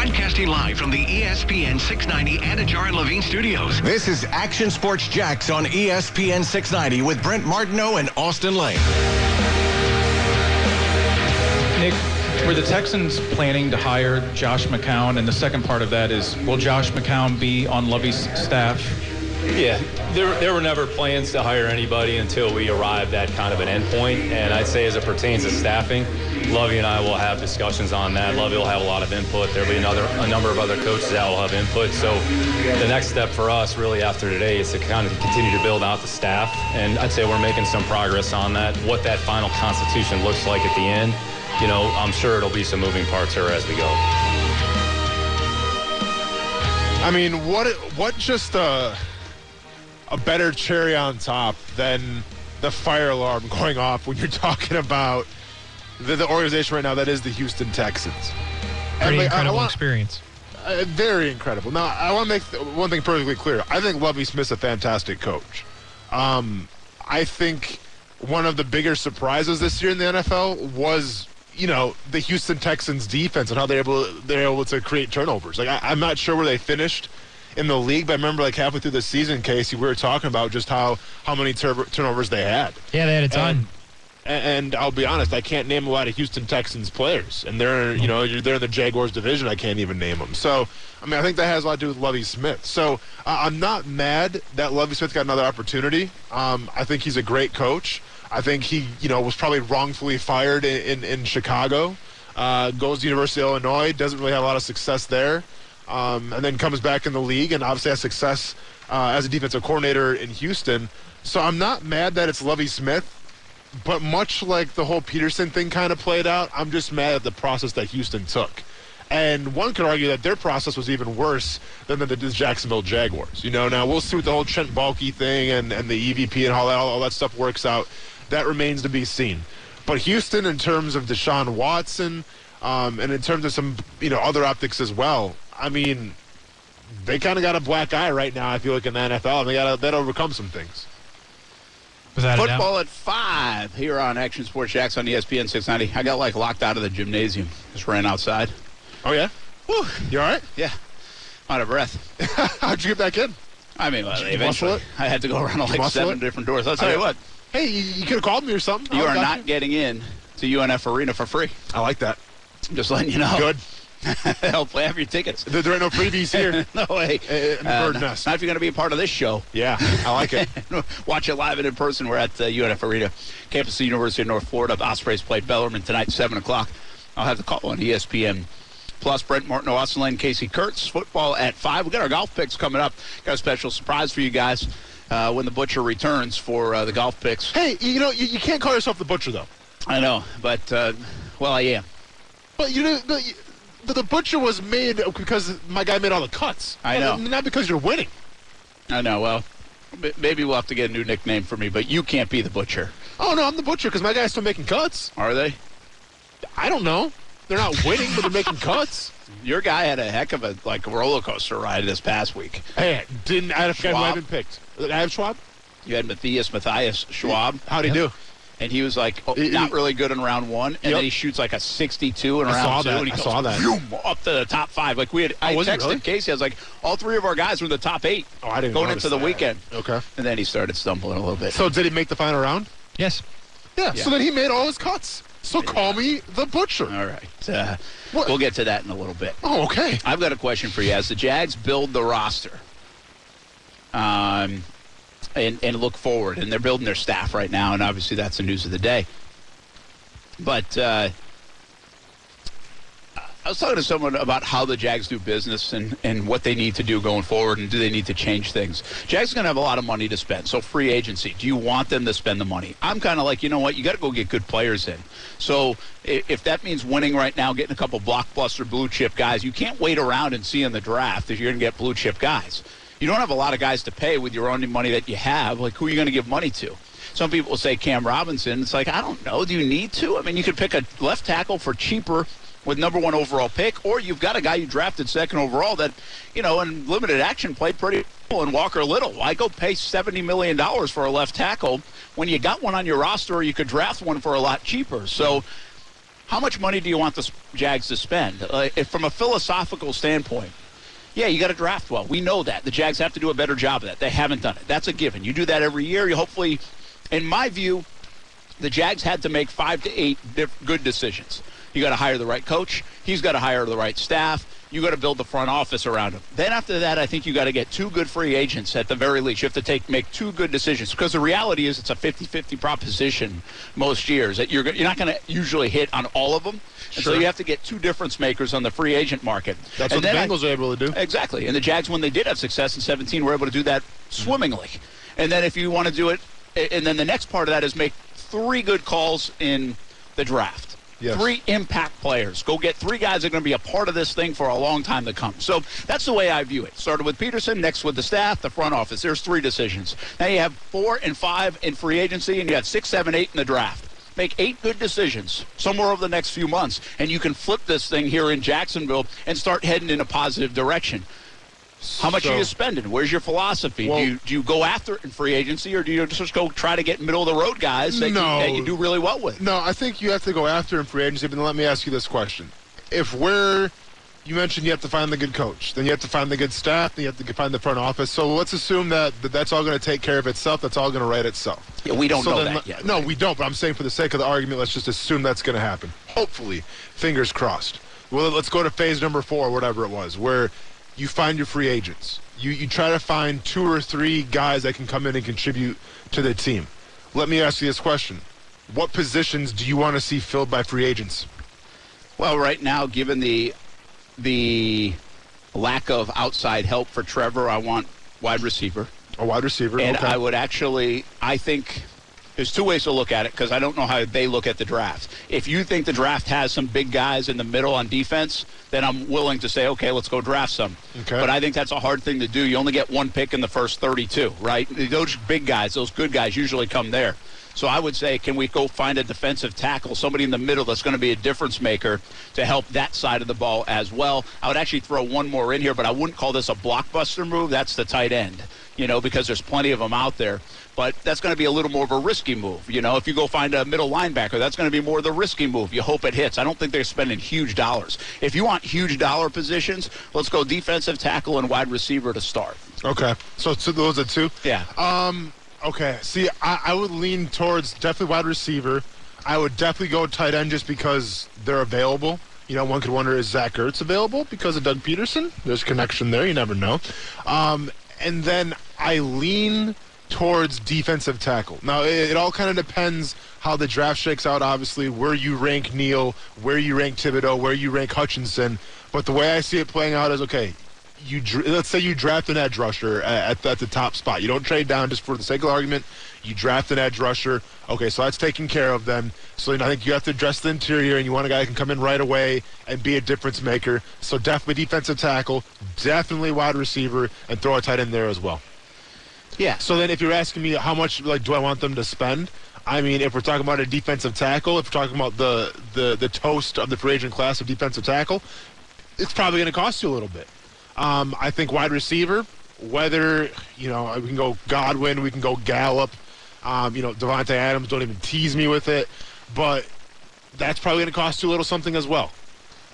Broadcasting live from the ESPN 690 Anajar and Levine studios. This is Action Sports Jacks on ESPN 690 with Brent Martineau and Austin Lane. Nick, were the Texans planning to hire Josh McCown? And the second part of that is, will Josh McCown be on Lovie's staff? Yeah, there, there were never plans to hire anybody until we arrived at kind of an endpoint. And I'd say as it pertains to staffing, Lovie and I will have discussions on that. Lovie will have a lot of input. There'll be another a number of other coaches that will have input. So the next step for us really after today is to kind of continue to build out the staff. And I'd say we're making some progress on that. What that final constitution looks like at the end, you know, I'm sure it'll be some moving parts here as we go. I mean, what what just a a better cherry on top than the fire alarm going off when you're talking about the, the organization right now that is the Houston Texans. Pretty like, I- I incredible want- experience. uh, very incredible. Now, I want to make th- one thing perfectly clear. I think Lovie Smith's a fantastic coach. Um, I think one of the bigger surprises this year in the NFL was, you know, the Houston Texans defense and how they're able they're able to create turnovers. Like I, I'm not sure where they finished in the league, but I remember like halfway through the season, Casey, we were talking about just how how many tur- turnovers they had. Yeah, they had a ton. And, and I'll be honest, I can't name a lot of Houston Texans players, and they're you know they're in the Jaguars division. I can't even name them. So I mean, I think that has a lot to do with Lovie Smith. So uh, I'm not mad that Lovie Smith got another opportunity. Um, I think he's a great coach. I think he you know was probably wrongfully fired in in, in Chicago. Uh, goes to University of Illinois, doesn't really have a lot of success there, um, and then comes back in the league and obviously has success uh, as a defensive coordinator in Houston. So I'm not mad that it's Lovie Smith. But much like the whole Pederson thing kind of played out, I'm just mad at the process that Houston took. And one could argue that their process was even worse than the, the Jacksonville Jaguars. You know, now we'll see what the whole Trent Baalke thing and, and the EVP and all that, all that stuff works out. That remains to be seen. But Houston, in terms of Deshaun Watson, um, and in terms of some you know other optics as well, I mean, they kind of got a black eye right now. I feel like in the NFL, and they got to that overcome some things. Without a doubt. Football at five here on Action Sports Jacks on ESPN 690. I got like locked out of the gymnasium. Just ran outside. Oh yeah, Whew. you all right? Yeah, out of breath. How'd you get back in? I mean, well, eventually I had to go around like seven it? different doors. I'll tell I- you what, Hey, you, you could have called me or something. you I are got not getting in to UNF Arena for free. I like that. I'm just letting you know. Good. Hopefully, have your tickets. There, ain't no freebies here. no way. Uh, in the bird nest. Not if you're going to be a part of this show. yeah, I like it. Watch it live and in person. We're at uh, UNF Arena, campus of the University of North Florida. The Ospreys play Bellarmine tonight, 7 o'clock. I'll have the call on ESPN. Plus, Brent Martin, Austin Lane, Casey Kurtz. Football at 5. we got our golf picks coming up. Got a special surprise for you guys uh, when the Butcher returns for uh, the golf picks. hey, you know, you, you can't call yourself the butcher though. I know, but, uh, well, I am. But you know, the, the, the butcher was made because my guy made all the cuts. I know. Not because you're winning. I know, well, maybe we'll have to get a new nickname for me, but you can't be the Butcher. Oh no, I'm the butcher because my guy's still making cuts. Are they? I don't know. They're not winning, but they're making cuts. Your guy had a heck of a like roller coaster ride this past week. Hey, didn't I have a who I Schwab? haven't picked? I have Schwab. You had Matthias Matthias Schwab. How'd he do? And he was like oh, He- not really good in round one, and Yep. then he shoots like a 62 in I round saw two, that. and he I goes saw that. up to the top five. Like we had, I Oh, was he texted really? Casey. I was like, all three of our guys were in the top eight Oh, I didn't going into the that. weekend, Okay. and then he started stumbling a little bit. So did he make the final round? Yes. Yeah. Yeah. So then he made all his cuts. So call me the butcher. all right, uh, What? we'll get to that in a little bit. Oh, okay. I've got a question for you. As the Jags build the roster, um, and, and look forward, and they're building their staff right now, and obviously that's the news of the day. But uh, I was talking to someone about how the Jags do business and, and what they need to do going forward, and do they need to change things. Jags are going to have a lot of money to spend, so free agency. Do you want them to spend the money? I'm kind of like, you know what, you got to go get good players in. So if that means winning right now, getting a couple blockbuster blue chip guys, you can't wait around and see in the draft if you're going to get blue chip guys. You don't have a lot of guys to pay with your own money that you have. Like, who are you going to give money to? Some people say Cam Robinson. It's like, I don't know. Do you need to? I mean, you could pick a left tackle for cheaper with number one overall pick, or you've got a guy you drafted second overall that, you know, in limited action played pretty well in Walker Little. Why go pay $70 million for a left tackle when you got one on your roster or you could draft one for a lot cheaper? So how much money do you want the Jags to spend? Uh, from a philosophical standpoint, yeah, you got to draft well. We know that. The Jags have to do a better job of that. They haven't done it. That's a given. You do that every year. You hopefully, in my view, the Jags had to make five to eight good decisions. You got to hire the right coach. He's got to hire the right staff. You got to build the front office around him. Then after that, I think you got to get two good free agents at the very least. You have to take make two good decisions because the reality is it's a 50-50 proposition most years. That you're you're not going to usually hit on all of them. And so you have to get two difference makers on the free agent market. That's And what the then I- Bengals are able to do. Exactly. And the Jags, when they did have success in 17, were able to do that swimmingly. And then if you want to do it, and then the next part of that is make three good calls in the draft. Yes. Three impact players. Go get three guys that are going to be a part of this thing for a long time to come. So that's the way I view it. Started with Pederson, next with the staff, the front office. There's three decisions. Now you have four and five in free agency, and you have six, seven, eight in the draft. Make eight good decisions somewhere over the next few months, and you can flip this thing here in Jacksonville and start heading in a positive direction. How much So- are you spending? Where's your philosophy? Well- do, you, do you go after it in free agency, or do you just go try to get middle of the road guys that, No. you, that you do really well with? No, I think you have to go after in free agency. But then let me ask you this question: If we're you mentioned you have to find the good coach, then you have to find the good staff, then you have to find the front office. So let's assume that, that that's all going to take care of itself. That's all going to write itself. Yeah, we don't So know then that yet. No, we don't. But I'm saying for the sake of the argument, let's just assume that's going to happen. Hopefully, fingers crossed. Well, let's go to phase number four, whatever it was, where you find your free agents. You you try to find two or three guys that can come in and contribute to the team. Let me ask you this question: What positions do you want to see filled by free agents? Well, right now, given the the lack of outside help for Trevor, I want wide receiver. A wide receiver. And okay. I would actually, I think there's two ways to look at it because I don't know how they look at the draft. If you think the draft has some big guys in the middle on defense, then I'm willing to say, okay, let's go draft some. Okay. But I think that's a hard thing to do. You only get one pick in the first 32, right? Those big guys, those good guys usually come there. So I would say, can we go find a defensive tackle, somebody in the middle that's going to be a difference maker to help that side of the ball as well? I would actually throw one more in here, but I wouldn't call this a blockbuster move. That's the tight end, you know, because there's plenty of them out there. But that's going to be a little more of a risky move. You know, if you go find a middle linebacker, that's going to be more of the risky move. You hope it hits. I don't think they're spending huge dollars. If you want huge dollar positions, let's go defensive tackle and wide receiver to start. okay. So, those are two. Yeah. Um. Okay. See, I, I would lean towards definitely wide receiver. I would definitely go tight end just because they're available. You know, one could wonder is Zach Ertz available because of Doug Pederson? There's connection there. You never know. Um, and then I lean towards defensive tackle. Now, it, it all kind of depends how the draft shakes out. Obviously, where you rank Neal, where you rank Thibodeaux, where you rank Hutchinson. But the way I see it playing out is okay. You let's say you draft an edge rusher at, at, the, top spot. You don't trade down just for the sake of argument. You draft an edge rusher. Okay, so that's taken care of then. So you know, I think you have to address the interior, and you want a guy who can come in right away and be a difference maker. So definitely defensive tackle, definitely wide receiver, and throw a tight end there as well. Yeah. So then, if you're asking me how much like do I want them to spend, I mean, if we're talking about a defensive tackle, if we're talking about the the the toast of the free agent class of defensive tackle, it's probably going to cost you a little bit. Um, I think wide receiver, whether you know we can go Godwin, we can go Gallup, um, you know Davante Adams. Don't even tease me with it, but that's probably going to cost you a little something as well.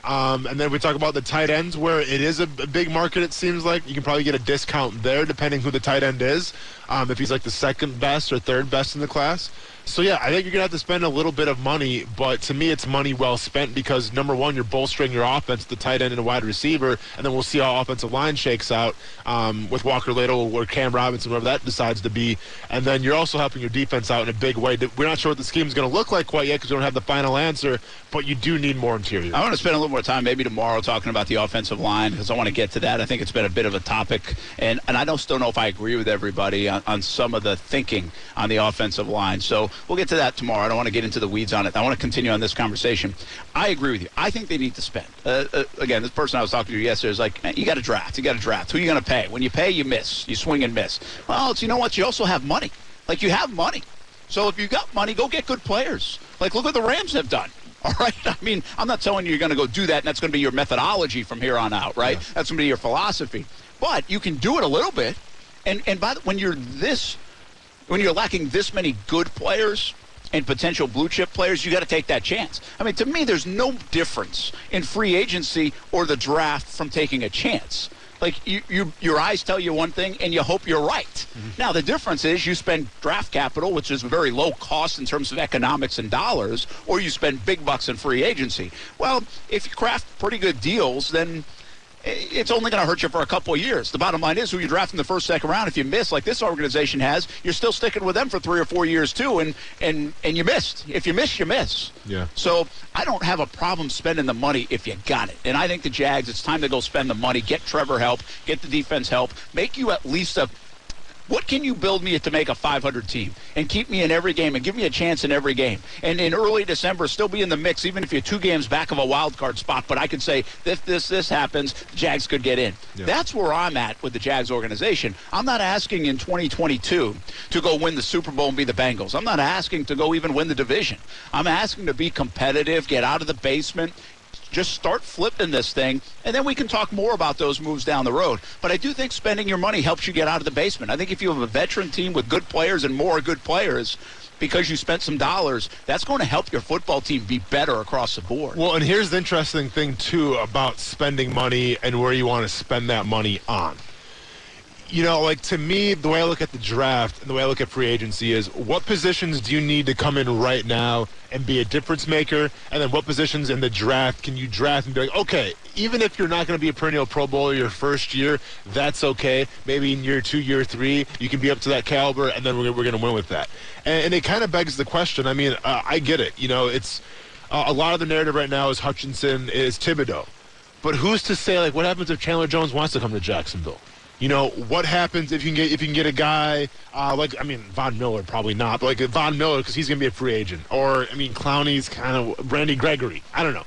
Um, and then we talk about the tight ends, where it is a, a big market. It seems like you can probably get a discount there, depending who the tight end is. Um, if he's like the second best or third best in the class. So yeah, I think you're gonna have to spend a little bit of money, but to me, it's money well spent because number one, you're bolstering your offense, the tight end and a wide receiver, and then we'll see how offensive line shakes out um, with Walker Little or Cam Robinson, whoever that decides to be, and then you're also helping your defense out in a big way. We're not sure what the scheme is going to look like quite yet because we don't have the final answer, but you do need more interior. I want to spend a little more time, maybe tomorrow, talking about the offensive line because I want to get to that. I think it's been a bit of a topic, and and I don't still know if I agree with everybody on, on some of the thinking on the offensive line. So we'll get to that tomorrow. I don't want to get into the weeds on it. I want to continue on this conversation. I agree with you. I think they need to spend. Uh, uh, again, this person I was talking to yesterday is like, "Man, you got to draft. You got to draft. Who are you going to pay? When you pay, you miss. You swing and miss. Well, it's, you know what? You also have money. Like you have money. So if you got money, go get good players. Like look what the Rams have done. All right. I mean, I'm not telling you you're going to go do that, and that's going to be your methodology from here on out, right? That's going to be your philosophy. But you can do it a little bit, and and by the, when you're this, when you're lacking this many good players, and potential blue chip players, you got to take that chance. I mean, to me, there's no difference in free agency or the draft from taking a chance. Like you, you, your eyes tell you one thing, and you hope you're right. Mm-hmm. Now the difference is you spend draft capital, which is very low cost in terms of economics and dollars, or you spend big bucks in free agency. Well, if you craft pretty good deals, then it's only going to hurt you for a couple of years. The bottom line is who you draft in the first, second round. If you miss, like this organization has, you're still sticking with them for three or four years too, and and and you missed. If you miss, you miss. Yeah. So I don't have a problem spending the money if you got it. And I think the Jags, it's time to go spend the money, get Trevor help, get the defense help, make you at least a what can you build me to make a 500 team and keep me in every game and give me a chance in every game? And in early December, still be in the mix, even if you're two games back of a wild card spot. But I can say if this this happens, Jags could get in. Yeah. That's where I'm at with the Jags organization. I'm not asking in 2022 to go win the Super Bowl and be the Bengals. I'm not asking to go even win the division. I'm asking to be competitive, get out of the basement, just start flipping this thing, and then we can talk more about those moves down the road. But I do think spending your money helps you get out of the basement. I think if you have a veteran team with good players and more good players, because you spent some dollars, that's going to help your football team be better across the board. Well, and here's the interesting thing, too, about spending money and where you want to spend that money on you know, like to me, the way I look at the draft and the way I look at free agency is what positions do you need to come in right now and be a difference maker? And then what positions in the draft can you draft and be like, okay, even if you're not going to be a perennial Pro Bowler your first year, that's okay. Maybe in year two, year three, you can be up to that caliber, and then we're, we're going to win with that. And, and it kind of begs the question. I mean, uh, I get it. You know, it's uh, a lot of the narrative right now is Hutchinson is Thibodeaux. But who's to say, like, what happens if Chandler Jones wants to come to Jacksonville? You know what happens if you can get if you can get a guy uh, like I mean Von Miller probably not, but like Von Miller because he's gonna be a free agent, or I mean Clowney's kind of Randy Gregory. I don't know.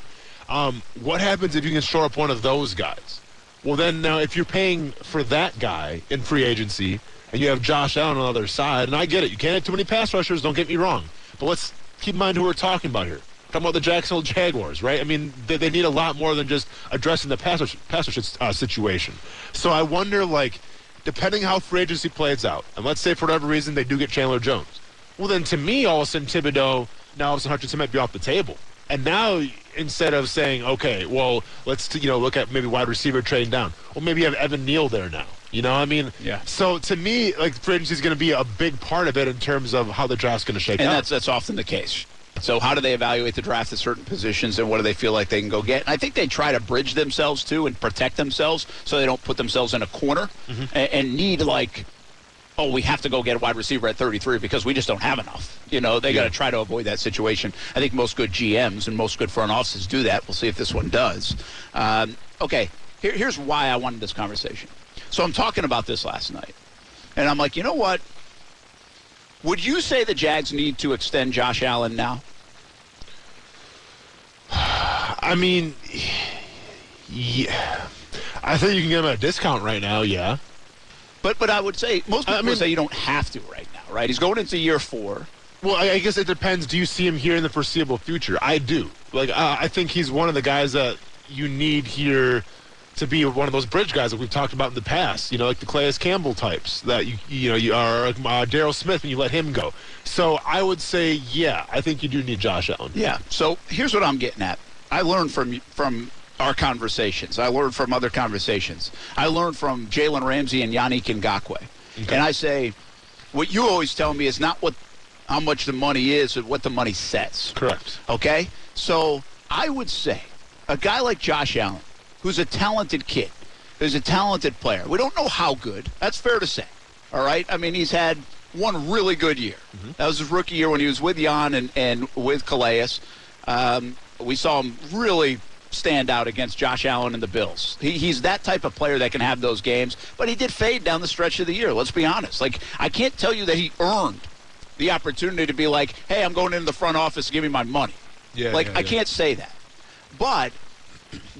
Um, what happens if you can shore up one of those guys? Well, then now if you're paying for that guy in free agency and you have Josh Allen on the other side, and I get it, you can't have too many pass rushers. Don't get me wrong, but let's keep in mind who we're talking about here talking about the Jacksonville Jaguars, right? I mean, they, they need a lot more than just addressing the passer, passer uh, situation. So I wonder, like, depending how free agency plays out, and let's say for whatever reason they do get Chandler Jones, well, then to me, all of a sudden, Thibodeaux, now all of a sudden Hutchinson might be off the table. And now, instead of saying, okay, well, let's you know look at maybe wide receiver trading down, well, maybe you have Evan Neal there now. You know, I mean, yeah. So to me, like free agency is going to be a big part of it in terms of how the draft's going to shake and out. And that's that's often the case. So how do they evaluate the draft at certain positions and what do they feel like they can go get? And I think they try to bridge themselves too and protect themselves so they don't put themselves in a corner mm-hmm. and, and, need like oh we have to go get a wide receiver at 33 because we just don't have enough. You know, they yeah. got to try to avoid that situation. I think most good GMs and most good front offices do that. We'll see if this one does. Um, okay, Here, here's why I wanted this conversation. So I'm talking about this last night. And I'm like, you know what? Would you say the Jags need to extend Josh Allen now? I mean, yeah. I think you can get him at a discount right now, yeah. But but I would say most people I mean, say you don't have to right now, right? He's going into year four. Well, I, I guess it depends. Do you see him here in the foreseeable future? I do. Like, uh, I think he's one of the guys that you need here to be one of those bridge guys that we've talked about in the past. You know, like the Calais Campbell types that you you know you are uh, Daryl Smith and you let him go. So I would say, yeah, I think you do need Josh Allen. Yeah. So here's what I'm getting at. I learned from from our conversations. I learned from other conversations. I learned from Jalen Ramsey and Yannick Ngakoue. Okay. And I say, what you always tell me is not what how much the money is, but what the money says. Correct. Okay. So I would say a guy like Josh Allen who's a talented kid, who's a talented player. We don't know how good. That's fair to say. All right. I mean, he's had one really good year. Mm-hmm. That was his rookie year when he was with Jan and, and with Calais. Um, we saw him really stand out against Josh Allen and the Bills. He, he's that type of player that can have those games, but he did fade down the stretch of the year. Let's be honest. Like, I can't tell you that he earned the opportunity to be like, hey, I'm going into the front office, give me my money. Yeah, like, yeah, I yeah. can't say that. But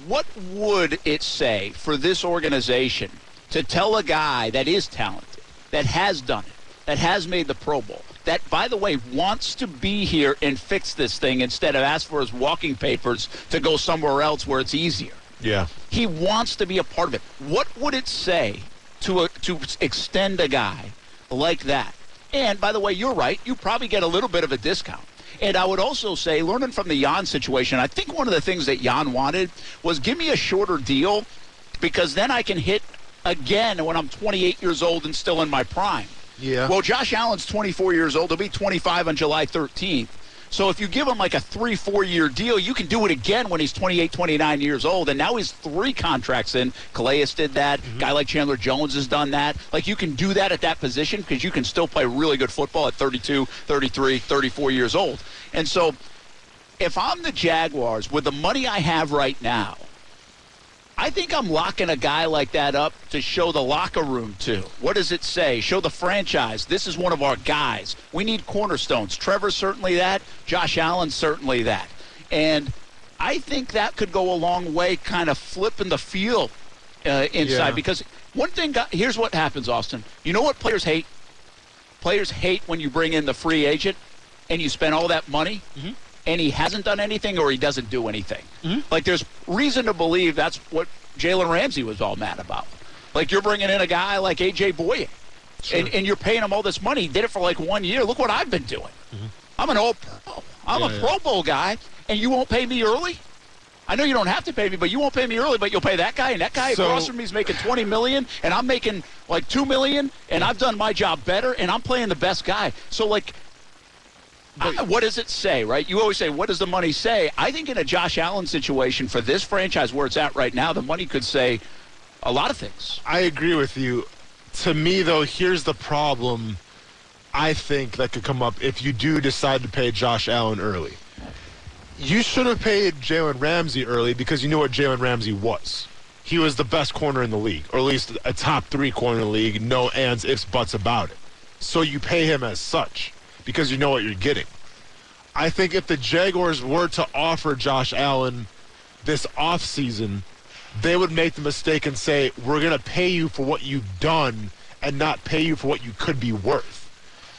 what would it say for this organization to tell a guy that is talented, that has done it, that has made the Pro Bowl, that, by the way, wants to be here and fix this thing instead of ask for his walking papers to go somewhere else where it's easier? Yeah. He wants to be a part of it. What would it say to, a, to extend a guy like that? And, by the way, you're right. You probably get a little bit of a discount And I would also say, learning from the Jan situation, I think one of the things that Jan wanted was give me a shorter deal because then I can hit again when I'm 28 years old and still in my prime. Yeah. Well, Josh Allen's 24 years old. He'll be 25 on July 13th. So if you give him like a three, four year deal, you can do it again when he's 28, 29 years old. And now he's three contracts in. Calais did that. Mm-hmm. Guy like Chandler Jones has done that. Like you can do that at that position because you can still play really good football at 32, 33, 34 years old. And so if I'm the Jaguars with the money I have right now, I think I'm locking a guy like that up to show the locker room to. What does it say? Show the franchise. This is one of our guys. We need cornerstones. Trevor certainly that. Josh Allen certainly that. And I think that could go a long way, kind of flipping the field uh, inside. Yeah. Because one thing, got, here's what happens, Austin. You know what players hate? Players hate when you bring in the free agent and you spend all that money and he hasn't done anything or he doesn't do anything. Mm-hmm. Like there's reason to believe that's what Jalen Ramsey was all mad about. Like you're bringing in a guy like AJ Bouye, and, and you're paying him all this money. He did it for like one year. Look what I've been doing. Mm-hmm. I'm an all pro. I'm Yeah, a yeah. Pro Bowl guy, and you won't pay me early. I know you don't have to pay me, but you won't pay me early. But you'll pay that guy, and that guy So- across from me is making 20 million, and I'm making like two million, and I've done my job better, and I'm playing the best guy. So like, I- ah, what does it say, right? You always say, what does the money say? I think in a Josh Allen situation for this franchise where it's at right now, the money could say a lot of things. I agree with you. To me, though, here's the problem I think that could come up if you do decide to pay Josh Allen early. You should have paid Jalen Ramsey early because you knew what Jalen Ramsey was. He was the best corner in the league, or at least a top three corner in the league. No ands, ifs, buts about it. So you pay him as such because you know what you're getting. I think if the Jaguars were to offer Josh Allen this offseason, they would make the mistake and say, we're going to pay you for what you've done and not pay you for what you could be worth.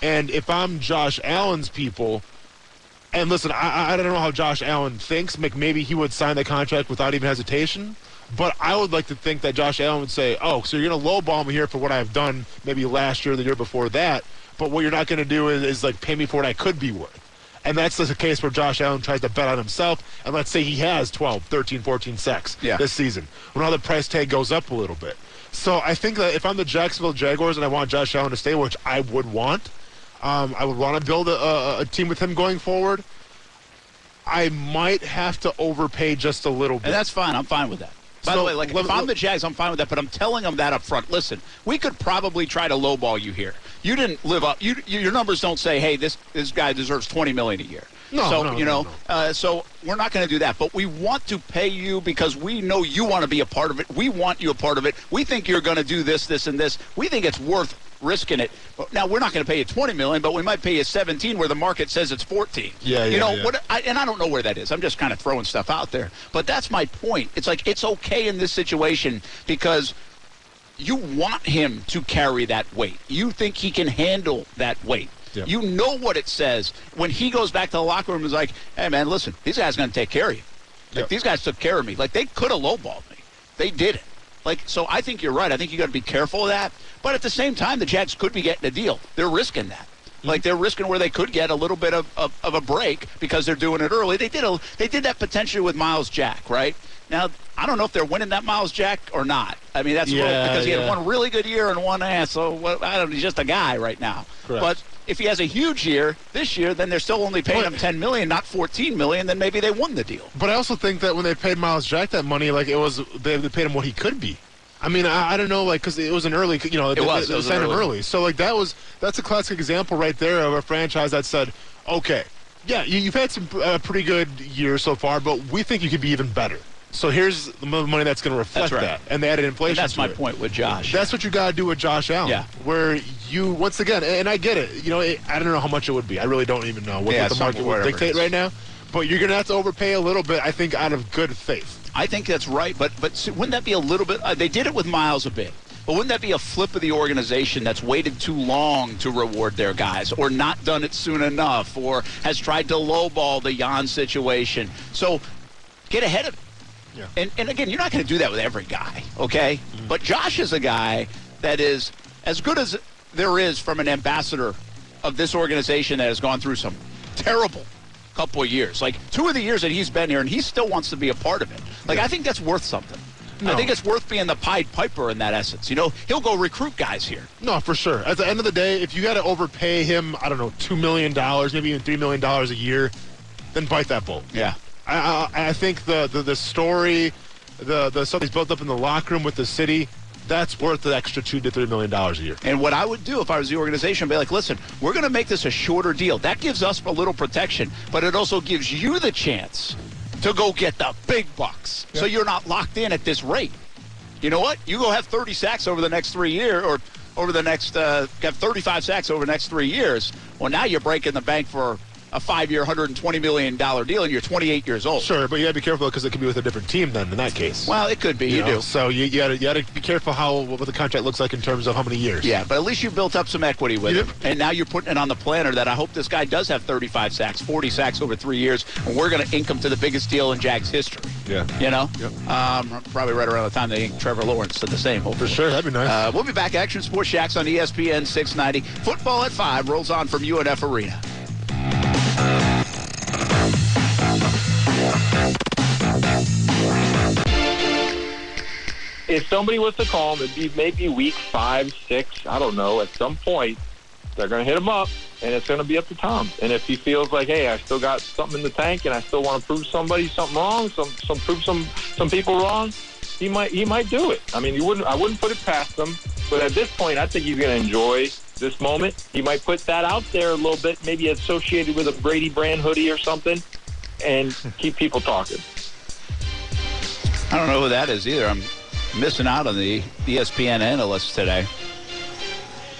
And if I'm Josh Allen's people, and listen, I, I don't know how Josh Allen thinks. Maybe he would sign the contract without even hesitation. But I would like to think that Josh Allen would say, "Oh, so you're going to lowball me here for what I've done, maybe last year, or the year before that. But what you're not going to do is, is like pay me for what I could be worth." And that's the case where Josh Allen tries to bet on himself. And let's say he has 12, 13, 14 sacks Yeah. this season. Well, now the price tag goes up a little bit. So I think that if I'm the Jacksonville Jaguars and I want Josh Allen to stay, which I would want, um, I would want to build a, a, a team with him going forward. I might have to overpay just a little bit. And that's fine. I'm fine with that. By So, the way, like let- if I'm the Jags, I'm fine with that. But I'm telling them that up front. Listen, we could probably try to lowball you here. You didn't live up. You, you your numbers don't say, hey, this this guy deserves 20 million a year. No, so no, you no, know, no. Uh, so we're not going to do that. But we want to pay you because we know you want to be a part of it. We want you a part of it. We think you're going to do this, this, and this. We think it's worth risking it. Now we're not going to pay you 20 million, but we might pay you 17, where the market says it's 14. Yeah, yeah You know yeah. what? I, and I don't know where that is. I'm just kind of throwing stuff out there. But that's my point. It's like it's okay in this situation because you want him to carry that weight. You think he can handle that weight. Yep. You know what it says when he goes back to the locker room. and Is like, hey man, listen, these guys going to take care of you. Like Yep. these guys took care of me. Like they could have lowballed me. They did it. Like so, I think you're right. I think you got to be careful of that. But at the same time, the Jags could be getting a deal. They're risking that. Like they're risking where they could get a little bit of, of, of a break because they're doing it early. They did a, they did that potentially with Myles Jack, right? Now I don't know if they're winning that Myles Jack or not. I mean that's Yeah, because he had one really good year and one ass. So what, I don't. He's just a guy right now. Correct. But if he has a huge year this year, then they're still only paying But- him 10 million, not 14 million. Then maybe they won the deal. But I also think that when they paid Myles Jack that money, like it was they, they paid him what he could be. I mean, I, I don't know, like because it was an early, you know, they, was, they, it was they signed him early. So like that was that's a classic example right there of a franchise that said, okay, yeah, you, you've had some uh, pretty good years so far, but we think you could be even better. So here's the money that's going to reflect right. that, and they added inflation. And that's my it. point with Josh. That's what you got to do with Josh Allen. Yeah. Where you once again, and I get it. You know, it, I don't know how much it would be. I really don't even know what, Yeah, what the market would dictate right now. But you're going to have to overpay a little bit. I think out of good faith. I think that's right, but but see, wouldn't that be a little bit? Uh, they did it with Myles a bit, but wouldn't that be a flip of the organization that's waited too long to reward their guys, or not done it soon enough, or has tried to lowball the Jan situation? So get ahead of it. Yeah. And and again, you're not going to do that with every guy, okay? Mm-hmm. But Josh is a guy that is as good as there is from an ambassador of this organization that has gone through some terrible, couple of years. Like two of the years that he's been here, and he still wants to be a part of it. Like I think that's worth something. I think it's worth being the Pied Piper in that essence. You know, he'll go recruit guys here. No, for sure. At the end of the day, if you got to overpay him, I don't know, two million dollars, maybe even three million dollars a year, then bite that bullet. Yeah. I, I, I think the, the the story, the the stuff he's built up in the locker room with the city, that's worth the extra two to three million dollars a year. And what I would do if I was the organization, I'd be like, listen, we're going to make this a shorter deal. That gives us a little protection, but it also gives you the chance to go get the big bucks. So you're not locked in at this rate. You know what? You go have 30 sacks over the next three years, or over the next, uh, have 35 sacks over the next three years. Well, now you're breaking the bank for a five-year, 120 million dollar deal, and you're 28 years old. Sure, but you got to be careful because it could be with a different team then in that case. Well, it could be. You, know? do. So you, you got to you got to be careful how what the contract looks like in terms of how many years. Yeah, but at least you built up some equity with Yep. him. And now you're putting it on the planner that I hope this guy does have 35 sacks, 40 sacks over three years, and we're going to ink him to the biggest deal in Jags history. Yeah. You know? Yep. Um, probably right around the time they inked Trevor Lawrence to the same, For sure, that'd be nice. Uh, we'll be back. Action Sports Jacks on ESPN 690. Football at 5 rolls on from UNF Arena. If somebody was to call him, it'd be maybe week five, six. I don't know. At some point, they're going to hit him up, and it's going to be up to Tom. And if he feels like, hey, I still got something in the tank, and I still want to prove somebody something wrong, some some prove some some people wrong, he might he might do it. I mean, you wouldn't I wouldn't put it past him. But at this point, I think he's going to enjoy this moment. He might put that out there a little bit, maybe associated with a Brady brand hoodie or something, and keep people talking. I don't know who that is either. I'm missing out on the ESPN analyst today.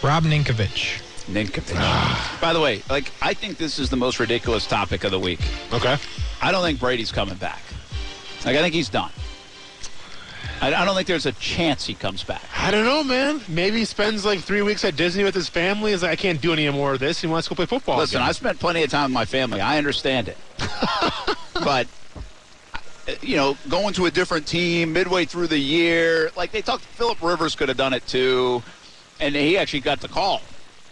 Rob Ninkovich. Ninkovich. Ah. By the way, like I think this is the most ridiculous topic of the week. okay. I don't think Brady's coming back. Like I think he's done. I, I don't think there's a chance he comes back. I don't know, man. Maybe he spends like three weeks at Disney with his family. He's like, I can't do any more of this. He wants to go play football. Listen, again. I spent plenty of time with my family. I understand it, but you know, going to a different team midway through the year, like they talked, Philip Rivers could have done it too, and he actually got the call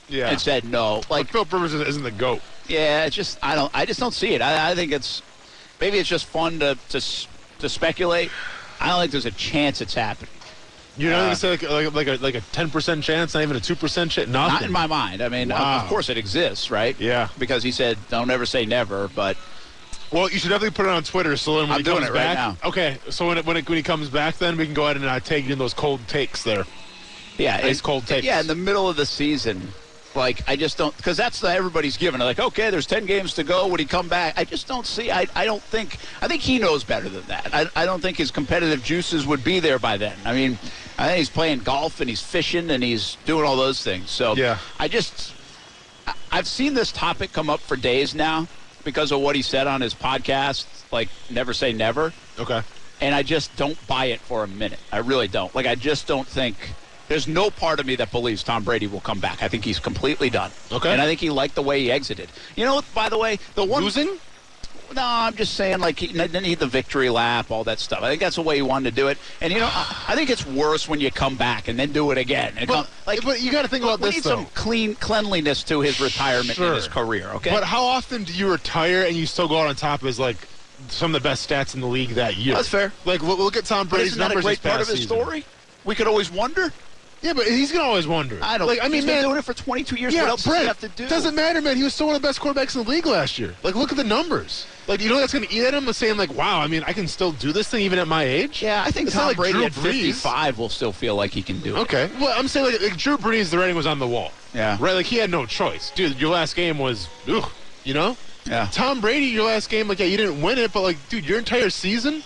yeah. and said no. like Philip Rivers isn't the goat. yeah, it's just I don't, I just don't see it. I, I think it's maybe it's just fun to to to speculate. I don't think there's a chance it's happening. You know, Uh, you say like, like like a like a ten percent chance, not even a two percent chance. Nothing. Not in my mind. I mean, of- Wow. of course it exists, right? Yeah. Because he said, "Don't ever say never," but Well, you should definitely put it on Twitter. So then when I'm he doing comes it right back, now. okay. So when it, when, it, when he comes back, then we can go ahead and uh, take in those cold takes there. Yeah, Ice it- cold takes. Yeah, in the middle of the season, like I just don't because that's the everybody's given. Like, okay, there's ten games to go. Would he come back? I just don't see. I, I don't think. I think he knows better than that. I, I don't think his competitive juices would be there by then. I mean, I think he's playing golf and he's fishing and he's doing all those things. So Yeah. I just I- I've seen this topic come up for days now because of what he said on his podcast, like never say never Okay. and I just don't buy it for a minute. I really don't. Like I just don't think there's no part of me that believes Tom Brady will come back. I think he's completely done. Okay. And I think he liked the way he exited. You know, by the way, the one Losing? No, I'm just saying like he didn't need the victory lap, all that stuff. I think that's the way he wanted to do it. And you know, I, I think it's worse when you come back and then do it again. But, come- like, but you got to think about we this need though. some clean cleanliness to his retirement Sure. his career. Okay. But how often do you retire and you still go out on top as like some of the best stats in the league that year? That's fair. Like look, look at Tom but Brady's isn't that a numbers great part of his season. story? We could always wonder. Yeah, but he's gonna always wonder. I don't. like. I mean, he's been man, doing it for 22 years. yeah, what else Brett, does he have to do? Doesn't matter, man. He was still one of the best quarterbacks in the league last year. Like, look at the numbers. Like, you know that's gonna eat at him, saying like, "Wow, I mean, I can still do this thing even at my age." Yeah, I think It's Tom like Brady Drew at Brees. 55 will still feel like he can do it. Okay. Well, I'm saying like, like Drew Brees, the writing was on the wall. Yeah. Right. Like he had no choice, dude. Your last game was, ugh, you know. Yeah. Tom Brady, your last game, like yeah, you didn't win it, but like, dude, your entire season,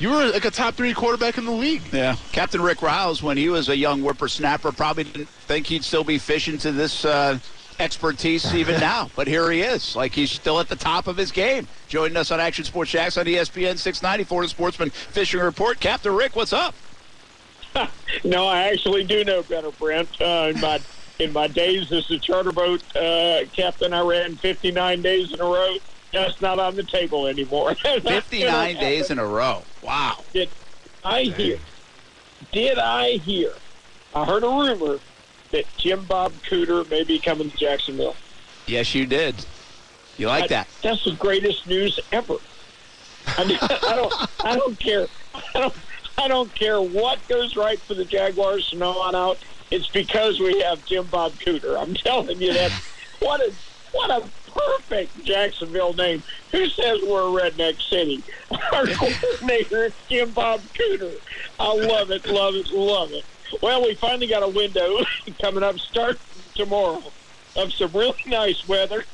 you were like a top three quarterback in the league. Yeah. Captain Rick Ryals, when he was a young whippersnapper, probably didn't think he'd still be fishing to this uh, expertise even now. But here he is. Like he's still at the top of his game. Joining us on Action Sports Jacks on ESPN 690, Florida Sportsman Fishing Report. Captain Rick, what's up? No, I actually do know better, Brent. Uh, in my in my days as a charter boat uh, captain, I ran 59 days in a row. That's not on the table anymore. 59 days in a row. Wow. Did I hear? Did I hear? I heard a rumor that Jim Bob Cooter may be coming to Jacksonville. Yes, you did. You like that? That's the greatest news ever. I mean, I don't, I don't care. I don't, I don't care what goes right for the Jaguars from now on out. It's because we have Jim Bob Cooter. I'm telling you that. What a, what a perfect Jacksonville name. Who says we're a redneck city? Our coordinator is Jim Bob Cooter. I love it, love it, love it. Well, we finally got a window coming up, start tomorrow, of some really nice weather,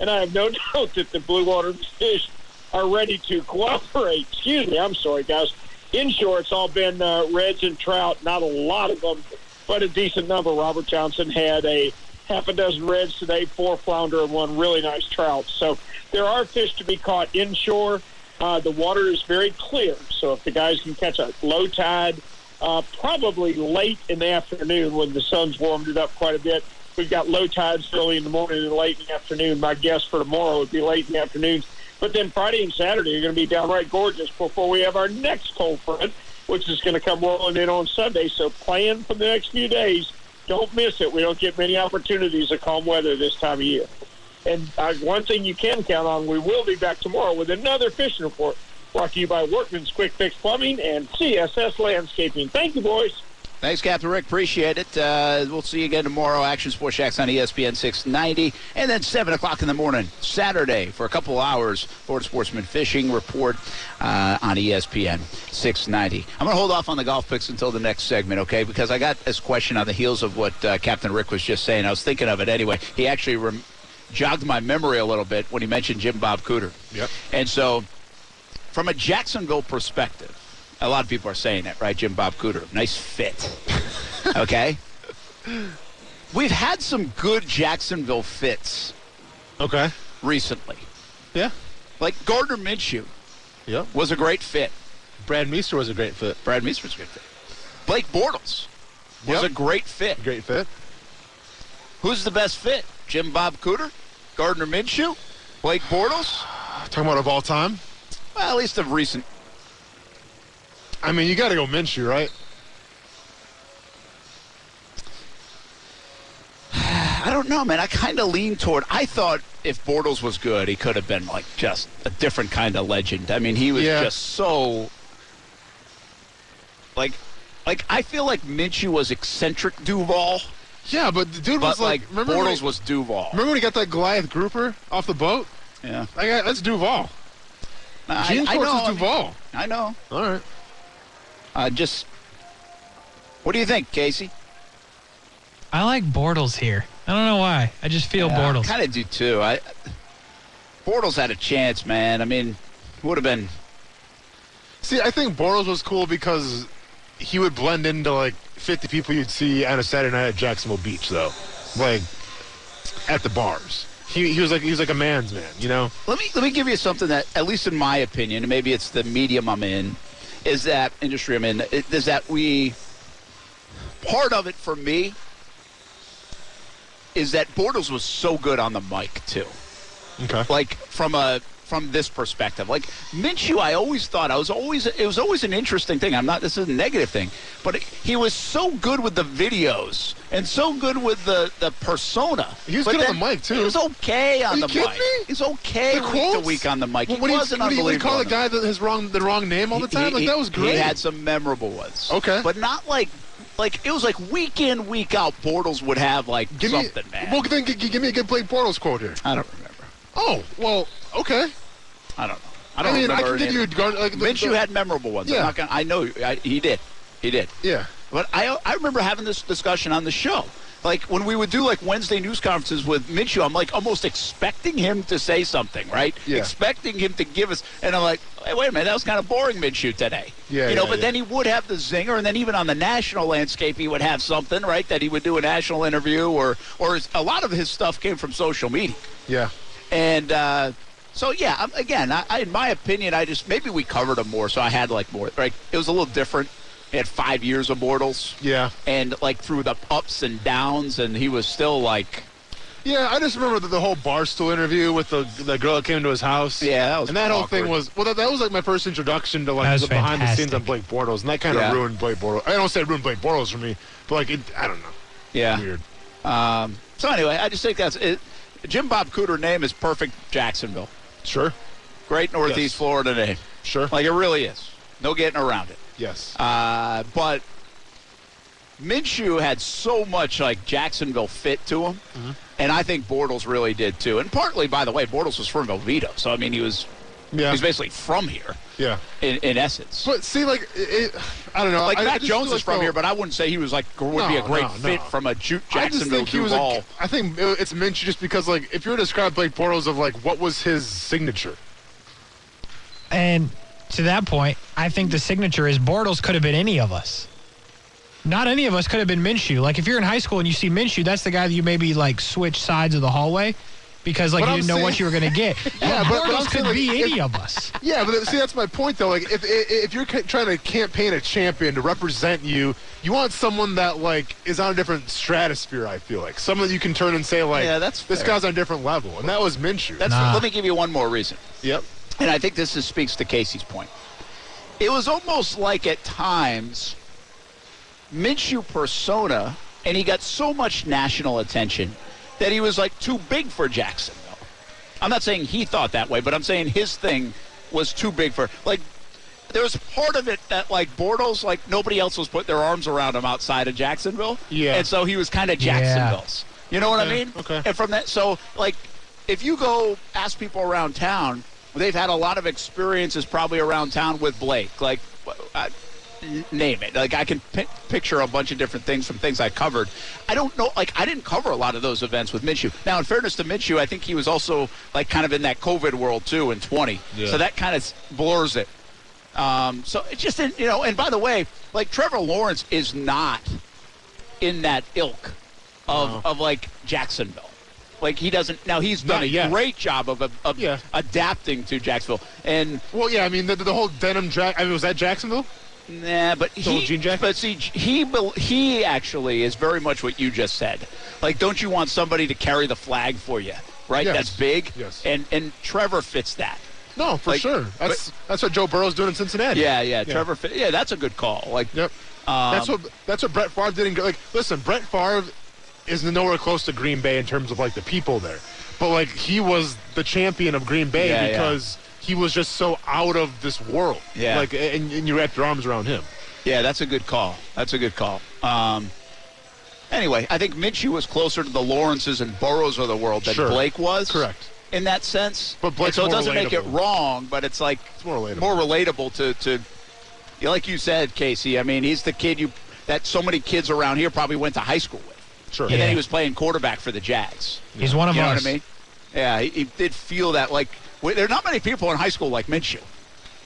and I have no doubt that the blue water fish are ready to cooperate. Excuse me, I'm sorry, guys. Inshore, it's all been uh, reds and trout, not a lot of them, but a decent number. Robert Johnson had a half a dozen reds today, four flounder, and one really nice trout. So there are fish to be caught inshore. Uh, the water is very clear, so if the guys can catch a low tide, uh, probably late in the afternoon when the sun's warmed it up quite a bit. We've got low tides early in the morning and late in the afternoon. My guess for tomorrow would be late in the afternoon. But then Friday and Saturday are going to be downright gorgeous before we have our next cold front, which is going to come rolling in on Sunday. So plan for the next few days. Don't miss it. We don't get many opportunities of calm weather this time of year. And uh, one thing you can count on, we will be back tomorrow with another fishing report brought to you by Workman's Quick Fix Plumbing and CSS Landscaping. Thank you, boys. Thanks, Captain Rick. Appreciate it. Uh, we'll see you again tomorrow. Action Sports Jacks on ESPN 690. And then 7 o'clock in the morning, Saturday, for a couple hours, Florida Sportsman Fishing Report uh, on ESPN 690. I'm going to hold off on the golf picks until the next segment, okay? Because I got this question on the heels of what uh, Captain Rick was just saying. I was thinking of it anyway. He actually rem- jogged my memory a little bit when he mentioned Jim Bob Cooter. Yep. And so, from a Jacksonville perspective, a lot of people are saying that, right? Jim Bob Cooter, nice fit. okay? We've had some good Jacksonville fits Okay. recently. Yeah. Like Gardner Minshew Yep. was a great fit. Brad Meester was a great fit. Brad Meester's a good fit. Blake Bortles was Yep. a great fit. Great fit. Who's the best fit? Jim Bob Cooter? Gardner Minshew? Blake Bortles? Talking about of all time. Well, at least of recent. I mean, you got to go Minshew, right? I don't know, man. I kind of lean toward. I thought if Bortles was good, he could have been like just a different kind of legend. I mean, he was Yeah. just so like, like I feel like Minshew was eccentric Duval, Yeah, but the dude but was like, like remember Bortles he- was Duval. Remember when he got that Goliath grouper off the boat? Yeah, Like, that's Duval. I, Gene I Schwartz know. is I mean, Duval. I know. All right. Uh, just what do you think, Casey? I like Bortles here. I don't know why. I just feel Bortles. I kind of do too. I Bortles had a chance, man. I mean, would have been. See, I think Bortles was cool because he would blend into like 50 people you'd see on a Saturday night at Jacksonville Beach, though. Like at the bars. He, he was like he was like a man's man, you know. Let me let me give you something that, at least in my opinion, and maybe it's the medium I'm in, is that industry I'm in, is that we part of it for me is that Bortles was so good on the mic too. Okay. Like from a from this perspective, like Minshew, I always thought I was always it was always an interesting thing. I'm not this is a negative thing, but he was so good with the videos and so good with the the persona. He was But good on the mic, too. He was okay on the mic. me? He's okay The week to week on the mic. Well, he what do wasn't you, what do you unbelievable. call the guy that has wrong the wrong name all the time? he- like that was great. He had some memorable ones. Okay. but not like like it was like week in week out. Bortles would have like give me, something, man. Well, then give me a good Blake Bortles quote here. I don't remember. Oh, well, okay. I don't know. I I, don't mean, I can give you a of guard, like the- Minshew the- had memorable ones. Yeah. I'm not gonna, I know I, he did. He did. Yeah. But I I remember having this discussion on the show. Like when we would do like Wednesday news conferences with Minshew, I'm like almost expecting him to say something, right? Yeah. Expecting him to give us, and I'm like, hey, wait a minute, that was kind of boring, Minshew today. Yeah, You know, yeah, but yeah. then he would have the zinger, and then even on the national landscape, he would have something, right? That he would do a national interview, or or a lot of his stuff came from social media. Yeah. And uh, so, yeah, again, I, I, in my opinion, I just maybe we covered him more, so I had like more. Right, it was a little different. He had five years of Bortles, Yeah. and like through the ups and downs, and he was still like, Yeah, I just remember the, the whole Barstool interview with the the girl that came to his house. Yeah, that was and that whole thing was well. That, that was like my first introduction to like was the behind the scenes on Blake Bortles, and that kind of Yeah. ruined Blake Bortles. I don't say it ruined Blake Bortles for me, but like it, I don't know. yeah. Weird. Um, so anyway, I just think that's it. Jim Bob Cooter name is perfect Jacksonville. Sure. Great Northeast Yes. Florida name. Sure. Like it really is. No getting around it. Yes. Uh, but Minshew had so much like Jacksonville fit to him, Mm-hmm. and I think Bortles really did too. And partly, by the way, Bortles was from Velveeta, so I mean he was yeah. he was basically from here yeah. in, in essence. But see, like, it, I don't know. Like I, I Matt just Jones feel is like, from though- here, but I wouldn't say he was like would be a great no, fit no. from a Ju- I just Jacksonville think he was Duval. like, I think it's Minshew just because, like, if you were to describe Blake Bortles of like what was his signature, And to that point, I think the signature is Bortles could have been any of us. Not any of us could have been Minshew. Like if you're in high school and you see Minshew, that's the guy that you maybe like switch sides of the hallway because like But you I'm didn't know what you were gonna get. Yeah, but but- but Bortles I'm could saying, like, be if- any of us. Yeah, but see, that's my point, though. Like, if if if you're trying to campaign a champion to represent you, you want someone that like is on a different stratosphere. I feel like someone that you can turn and say, like, Yeah, that's this guy's on a different level, and that was Minshew. That's Nah. let me give you one more reason. yep. And I think this is, speaks to Casey's point. It was almost like at times Minshew persona, and he got so much national attention that he was like too big for Jacksonville. I'm not saying he thought that way, but I'm saying his thing was too big for like. There was part of it that like Bortles, like nobody else was putting their arms around him outside of Jacksonville. Yeah. and so he was kind of Yeah. Jacksonville's. You know what I mean? okay. And from that, so like, if you go ask people around town, they've had a lot of experiences probably around town with Blake. Like, I, name it. Like I can pi- picture a bunch of different things from things I covered. I don't know. Like I didn't cover a lot of those events with Minshew. Now, in fairness to Minshew, I think he was also like kind of in that COVID world too in 20. Yeah. So that kind of blurs it. Um, so it just didn't, you know. And by the way, like Trevor Lawrence is not in that ilk of of like Jacksonville. Like he doesn't. Now he's done Not a yet. great job of, of Yeah. adapting to Jacksonville. And Well, yeah. I mean, the, the whole denim jack. I mean, was that Jacksonville? Nah, but whole he, but see, he he actually is very much what you just said. Like, don't you want somebody to carry the flag for you, right? Yes. That's big. Yes. And and Trevor fits that. No, for Like, sure. That's that's what Joe Burrow's doing in Cincinnati. Yeah, yeah. Trevor. Fit, yeah, that's a good call. Like, Yep. um, that's what that's what Brett Favre didn't go. Like, listen, Brett Favre is nowhere close to Green Bay in terms of like the people there, but like he was the champion of Green Bay Yeah, yeah. because he was just so out of this world. Yeah. Like, and, and you wrapped your arms around him. Yeah, that's a good call. That's a good call. Um, anyway, I think Minshew was closer to the Lawrences and Burrows of the world than Sure. Blake was. Correct. In that sense. But Blake's And so it doesn't make it wrong, but it's like It's more relatable. more relatable to, to yeah, like you said, Casey. I mean, he's the kid you that so many kids around here probably went to high school with. Sure. And then he was playing quarterback for the Jags. He's one of You know what I mean? Yeah, he, he did feel that like there are not many people in high school like Minshew.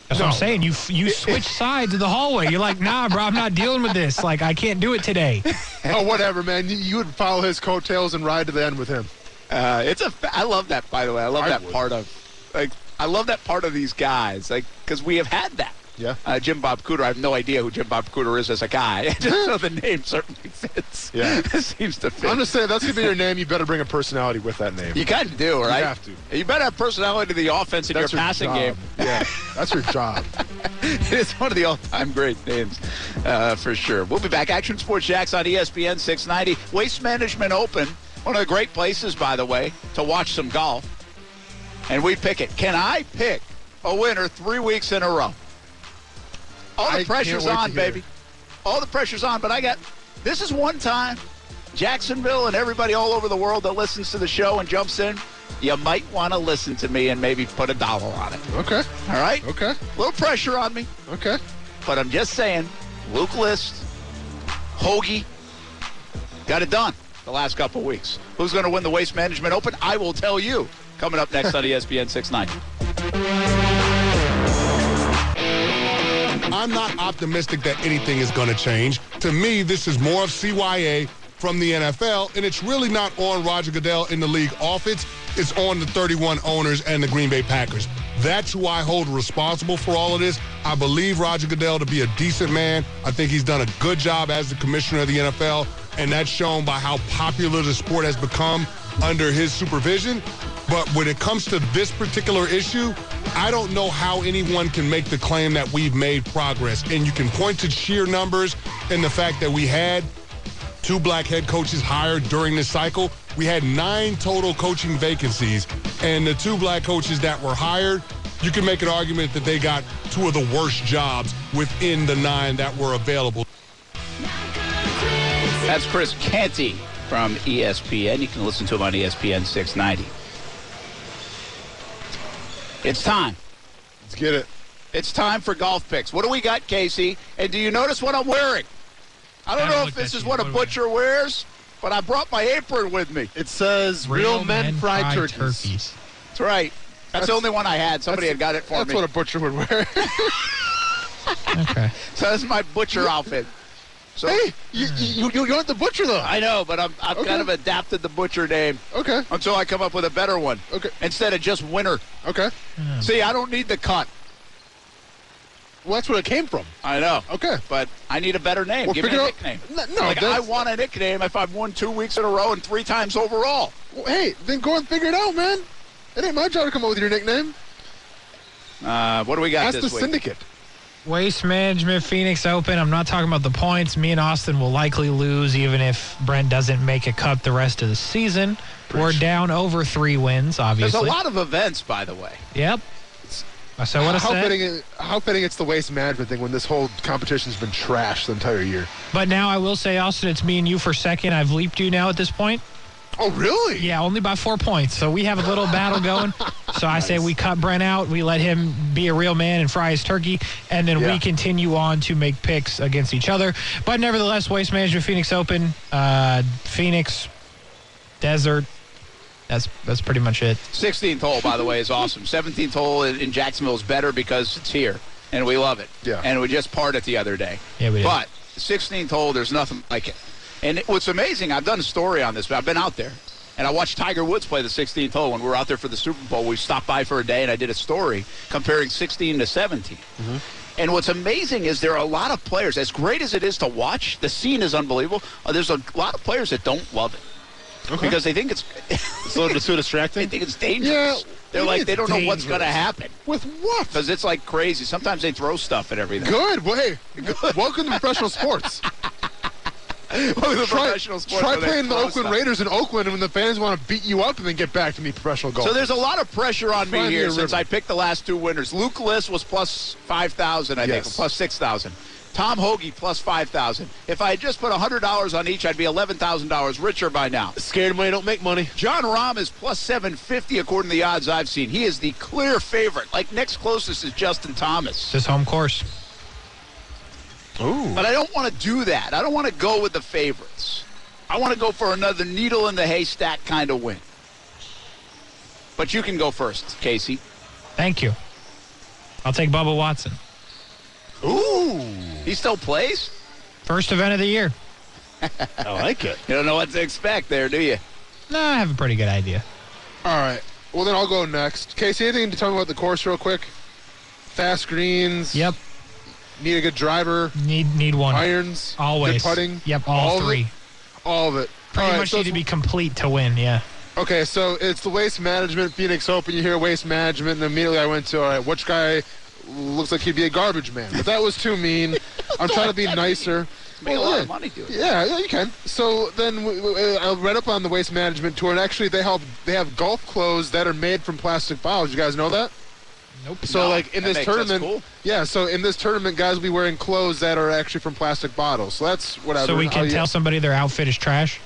That's what I'm saying. You you switch sides of the hallway. You're like, nah, bro, I'm not dealing with this. Like, I can't do it today. oh, whatever, man. You, you would follow his coattails and ride to the end with him. Uh, it's a. fa- I love that. By the way, I love I that would. part of. Like, I love that part of these guys. Like, because we have had that. Yeah. Uh, Jim Bob Cooter. I have no idea who Jim Bob Cooter is as a guy. Just so the name certainly fits. Yeah. it seems to fit. I'm just saying that's gonna be your name. You better bring a personality with that name. you kind of do, right? You have to. You better have personality to the offense in that's your passing job. game. Yeah, that's your job. it's one of the all-time great names, uh, for sure. We'll be back. Action Sports Jacks on ESPN 690. Waste Management Open, one of the great places, by the way, to watch some golf. And we pick it. Can I pick a winner three weeks in a row? All the I pressure's on, baby. All the pressure's on. But I got this is one time Jacksonville and everybody all over the world that listens to the show and jumps in. You might want to listen to me and maybe put a dollar on it. Okay. All right? Okay. A little pressure on me. Okay. But I'm just saying, Luke List, Hoge, got it done the last couple weeks. Who's going to win the Waste Management Open? I will tell you. Coming up next on ESPN 690. I'm not optimistic that anything is going to change. To me, this is more of CYA from the NFL, and it's really not on Roger Goodell in the league office. It's on the 31 owners and the Green Bay Packers. That's who I hold responsible for all of this. I believe Roger Goodell to be a decent man. I think he's done a good job as the commissioner of the NFL, and that's shown by how popular the sport has become under his supervision. But when it comes to this particular issue, I don't know how anyone can make the claim that we've made progress. And you can point to sheer numbers and the fact that we had two black head coaches hired during this cycle. We had nine total coaching vacancies, and the two black coaches that were hired, you can make an argument that they got two of the worst jobs within the nine that were available. That's Chris Canty from ESPN. You can listen to him on ESPN 690. It's time. Let's get it. It's time for golf picks. What do we got, Casey? And do you notice what I'm wearing? I don't I know if this is you. what a What we butcher wears, but I brought my apron with me. It says real, men, fried, turkeys. That's right. That's, the only one I had. Somebody had got it for That's me. That's what a butcher would wear. Okay. so that's my butcher outfit. So hey, you, you, you, you aren't the butcher, though. I know, but I'm, I've Okay. kind of adapted the butcher name Okay. until I come up with a better one. Okay. Instead of just winner. Okay. See, I don't need the cut. Well, that's where it came from. I know. Okay. But I need a better name. Well, Give me a out- nickname. No, no, like, I that's- want a nickname if I've won two weeks in a row and three times overall. Well, hey, then go and figure it out, man. It ain't my job to come up with your nickname. Uh, what do we got That's the week? syndicate. Waste Management Phoenix Open. I'm not talking about the points. Me and Austin will likely lose even if Brent doesn't make a cut the rest of the season. We're down over three wins, obviously. There's a lot of events, by the way. Yep. So what I how said. fitting, it, how fitting it's the waste management thing when this whole competition's been trashed the entire year. But now I will say, Austin, it's me and you for second. I've leaped you now at this point. Oh, really? Yeah, only by four points. So we have a little battle going. So I say we cut Brent out. We let him be a real man and fry his turkey. And then Yeah. we continue on to make picks against each other. But nevertheless, Waste Management Phoenix Open, uh, Phoenix, Desert. That's that's pretty much it. 16th hole, by the way, is awesome. 17th hole in, in Jacksonville is better because it's here, and we love it. Yeah. And we just parted the other day. Yeah, we did. But 16th hole, there's nothing like it. And it, what's amazing, I've done a story on this, but I've been out there. And I watched Tiger Woods play the 16th hole when we were out there for the Super Bowl. We stopped by for a day, and I did a story comparing 16 to 17. And what's amazing is there are a lot of players, as great as it is to watch, the scene is unbelievable. Uh, there's a lot of players that don't love it because they think it's It's a little too distracting. they think it's dangerous. Yeah, They're like they don't know what's going to happen With what? because it's like crazy. Sometimes they throw stuff at everything. Good. Well, hey, welcome to professional sports. Welcome to try professional sports try playing the Oakland stuff. Raiders in Oakland, and when the fans want to beat you up, and then get back to me professional golf. So there's a lot of pressure on me Find me here a since. I picked the last two winners. Luke List was plus five thousand, I think, Yes. or plus six thousand. Tom Hoge plus five thousand. If I had just put hundred dollars on each, I'd be eleven thousand dollars richer by now. scared money don't make money. Jon Rahm is plus 750 according to the odds I've seen. He is the clear favorite. Like next closest is Justin Thomas. It's his home course. Ooh. But I don't want to do that. I don't want to go with the favorites. I want to go for another needle in the haystack kind of win. But you can go first, Casey. Thank you. I'll take Bubba Watson. Ooh. He still plays? First event of the year. I like it. You don't know what to expect there, do you? No, I have a pretty good idea. All right. Well, then I'll go next. Casey, anything to tell me about the course real quick? Fast greens. Yep. Need a good driver. Need need one. Irons. Always. Good putting. Yep, all, of it? three. All of it. Pretty All right, much so need to be complete to win, yeah. Okay, so it's the Waste Management Phoenix Open. You hear Waste Management, and immediately I went to, all right, which guy looks like he'd be a garbage man? But that was too mean. I'm trying to be nicer. Make a lot yeah. of money doing it. Yeah, yeah, you can. So then I read up on the Waste Management Tour, and actually they have they have golf clothes that are made from plastic bottles. You guys know that? Nope. So No, like in this tournament, cool. yeah. So in this tournament, guys will be wearing clothes that are actually from plastic bottles. So that's whatever. So we how can you- tell somebody their outfit is trash.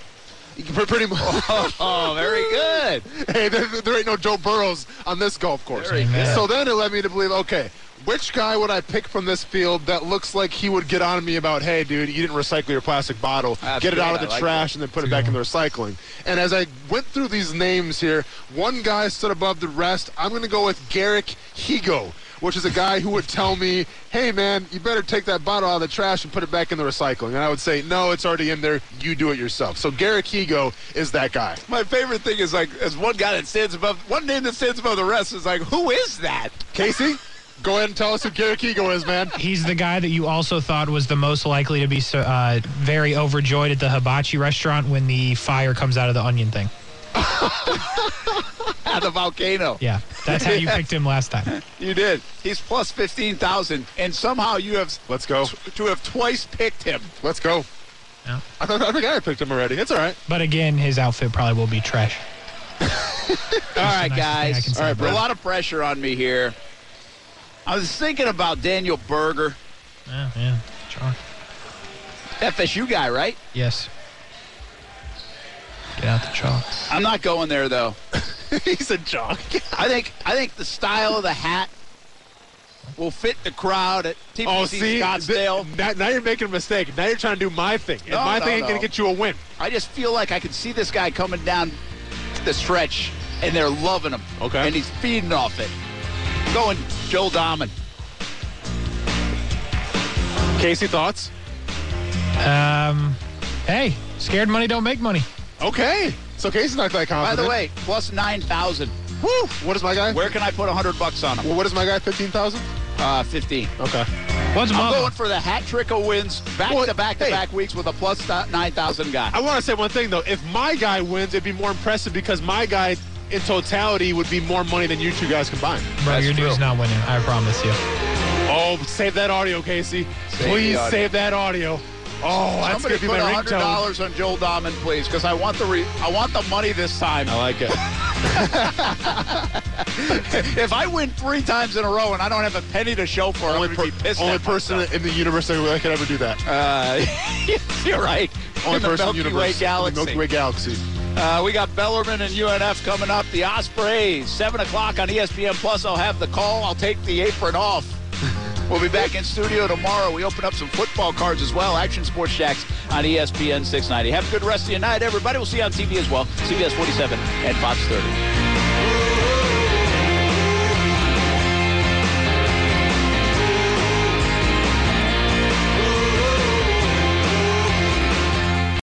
Pretty much. Oh, oh, very good. hey, there, there ain't no Joe Burrows on this golf course. So then it led me to believe, okay, which guy would I pick from this field that looks like he would get on me about, hey, dude, you didn't recycle your plastic bottle, That's get it great. out of the like trash, that. and then put it That's back in the recycling. And as I went through these names here, one guy stood above the rest. I'm going to go with Garrick Higgo. Which is a guy who would tell me, "Hey man, you better take that bottle out of the trash and put it back in the recycling." And I would say, "No, it's already in there. You do it yourself." So Garrick Higgo is that guy. My favorite thing is like, as one guy that stands above, one name that stands above the rest is like, who is that? Casey, go ahead and tell us who Garrick Higgo is, man. He's the guy that you also thought was the most likely to be so- uh, very overjoyed at the hibachi restaurant when the fire comes out of the onion thing. At the volcano. Yeah, that's how you picked him last time. You did. He's plus 15,000, and somehow you have Let's go. to have twice picked him. Let's go. Yeah. I, thought, I think I picked him already. It's all right. But again, his outfit probably will be trash. All right, nicest thing I guys. All right, about a lot of pressure on me here. I was thinking about Daniel Berger, Yeah, yeah, sure. FSU guy, right? Yes. Get out the chalk. I'm not going there though. He's a jock. I think I think the style of the hat will fit the crowd at TPC Oh, see, Scottsdale. th- now, now you're making a mistake. Now you're trying to do my thing, and No, my no, thing ain't no. gonna get you a win. I just feel like I can see this guy coming down the stretch, and they're loving him. Okay. And he's feeding off it. Going Joel Dahmen. Casey, thoughts? Um, hey, scared money don't make money. Okay. So Casey's not that confident. By the way, plus nine thousand. Woo! What is my guy? Where can I put a hundred bucks on him? Well, what is my guy? Fifteen thousand. Uh, fifteen. Okay. What's I'm mama? going for the hat trick of wins, back Well, to back to hey. back weeks with a plus nine thousand guy. I want to say one thing though. If my guy wins, it'd be more impressive because my guy, in totality, would be more money than you two guys combined. Bro, That's your dude's not winning. I promise you. Oh, save that audio, Casey. Save Please audio. save that audio. Oh, that's Somebody gonna be put my hundred ringtone. dollars on Joel Dahmen, please, because I want the re- I want the money this time. I like it. if I win three times in a row and I don't have a penny to show for it, only I'm per- gonna be pissed. only person myself. in the universe that could ever do that. Uh, you're right. Only in the person Milky in the Way universe. in galaxy. The Milky Way galaxy. Uh, we got Bellarmine and UNF coming up. The Ospreys, 7 o'clock on ESPN Plus. I'll have the call. I'll take the apron off. We'll be back in studio tomorrow. We open up some football cards as well. Action Sports Jacks on ESPN 690. Have a good rest of your night, everybody. We'll see you on TV as well. CBS 47 and Fox 30.